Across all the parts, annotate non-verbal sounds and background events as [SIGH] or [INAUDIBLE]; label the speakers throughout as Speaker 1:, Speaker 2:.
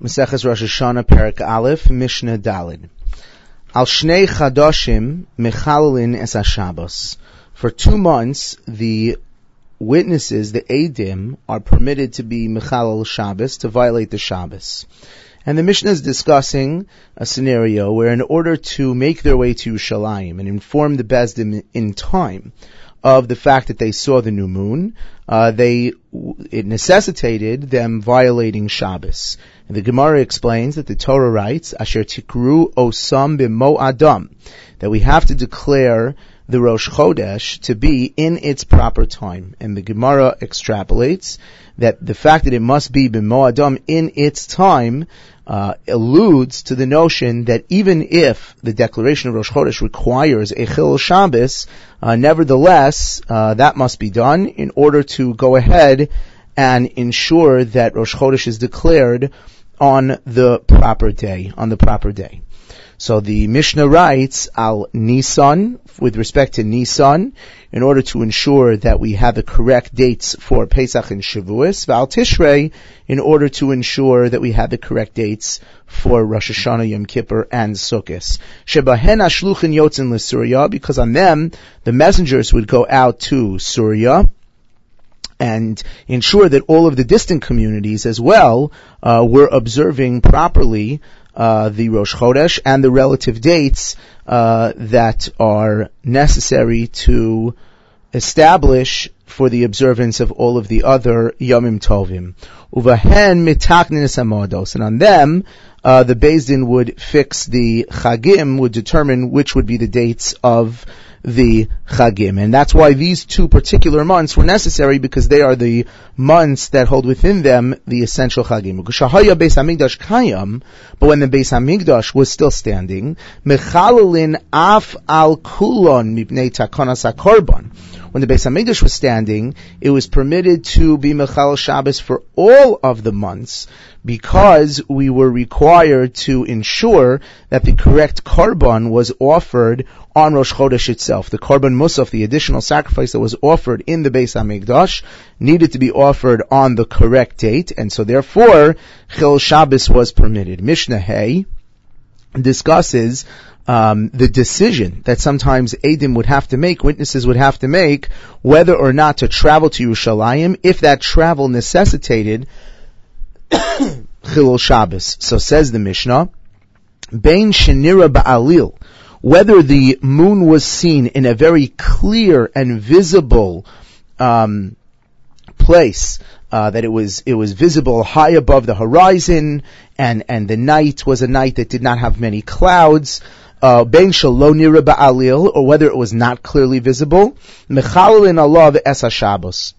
Speaker 1: Maseches Rosh Hashanah, Perek Aleph, Mishnah Dalid. Al Shnei Chadoshim Mechalin Es HaShabbos. For two months, the witnesses, the Adim, are permitted to be Mechalal Shabbos, to violate the Shabbos. And the Mishnah is discussing a scenario where in order to make their way to Yerushalayim and inform the Beis Din in time of the fact that they saw the new moon, uh, they it necessitated them violating Shabbos. And the Gemara explains that the Torah writes, "Asher tikru osam b'mo adam," that we have to declare the Rosh Chodesh to be in its proper time. And the Gemara extrapolates that the fact that it must be b'mo adam in its time uh, alludes to the notion that even if the declaration of Rosh Chodesh requires a Chilul Shabbos, uh, nevertheless, uh, that must be done in order to go ahead and ensure that Rosh Chodesh is declared on the proper day, on the proper day. So the Mishnah writes al Nisan with respect to Nisan in order to ensure that we have the correct dates for Pesach and Shavuos, Val Tishrei in order to ensure that we have the correct dates for Rosh Hashanah, Yom Kippur, and Sukkot. Shebahen Hashluchin Yotzin LeSurya because on them the messengers would go out to Surya and ensure that all of the distant communities as well uh, were observing properly uh, the Rosh Chodesh and the relative dates uh, that are necessary to establish for the observance of all of the other Yomim Tovim. Uvahen mitaknin amodos, and on them, uh, the Din would fix the Chagim, would determine which would be the dates of the Chagim. And that's why these two particular months were necessary because they are the months that hold within them the essential Chagim. But when the Beis Hamikdash was still standing, af al kulon when the Beis Hamikdash was standing, it was permitted to be Mechal Shabbos for all of the months because we were required to ensure that the correct korban was offered on Rosh Chodesh itself. The korban musaf, the additional sacrifice that was offered in the Beis Hamikdash, needed to be offered on the correct date, and so therefore Chilul Shabbos was permitted. Mishnah Hay discusses um, the decision that sometimes Adim would have to make, witnesses would have to make, whether or not to travel to Yerushalayim, if that travel necessitated [COUGHS] Chilul Shabbos. So says the Mishnah, Bain Shenira Ba'alil, whether the moon was seen in a very clear and visible um, place, uh, that it was it was visible high above the horizon, and and the night was a night that did not have many clouds uh, ben shalonira ba'alil, or whether it was not clearly visible, mechalil in Allah es.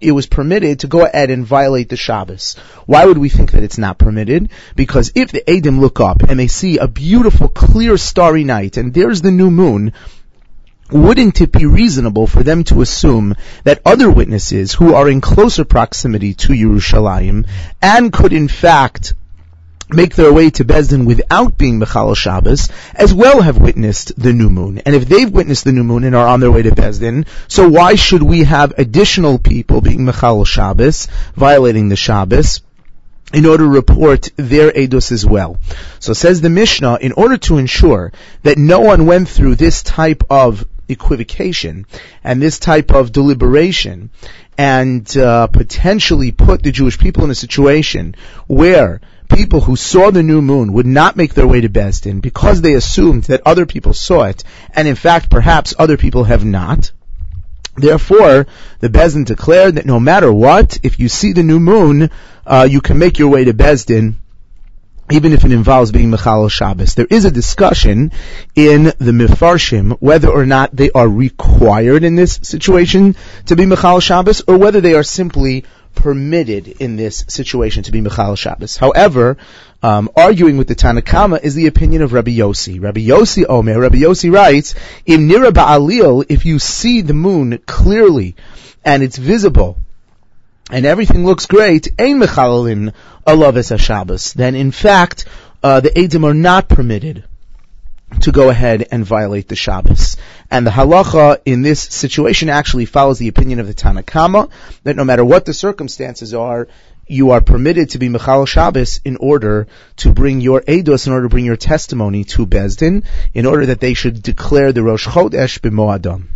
Speaker 1: It was permitted to go ahead and violate the Shabbos. Why would we think that it's not permitted? Because if the Adim look up and they see a beautiful, clear, starry night, and there's the new moon, wouldn't it be reasonable for them to assume that other witnesses who are in closer proximity to Yerushalayim and could in fact make their way to Beis Din without being Mechal Shabbos, as well have witnessed the new moon. And if they've witnessed the new moon and are on their way to Beis Din, so why should we have additional people being Mechal Shabbos, violating the Shabbos? in order to report their edus as well. So says the Mishnah, in order to ensure that no one went through this type of equivocation and this type of deliberation and uh, potentially put the Jewish people in a situation where people who saw the new moon would not make their way to Beis Din because they assumed that other people saw it, and in fact perhaps other people have not. Therefore, the Beis Din declared that no matter what, if you see the new moon, uh, you can make your way to Beis Din, even if it involves being Mechal Shabbos. There is a discussion in the Mefarshim whether or not they are required in this situation to be Mechal Shabbos, or whether they are simply permitted in this situation to be Michal Shabbos. However, um, arguing with the Tanna Kamma is the opinion of Rabbi Yossi. Rabbi Yossi Omer, Rabbi Yossi writes, "In Nira Ba'alil, if you see the moon clearly and it's visible, and everything looks great, Ein Mechalin Alav Shabbos, then in fact, uh, the Edim are not permitted to go ahead and violate the Shabbos. And the halacha in this situation actually follows the opinion of the Tanna Kamma that no matter what the circumstances are, you are permitted to be Michal Shabbos in order to bring your Eidos, in order to bring your testimony to Beis Din, in order that they should declare the Rosh Chodesh b'Moadam.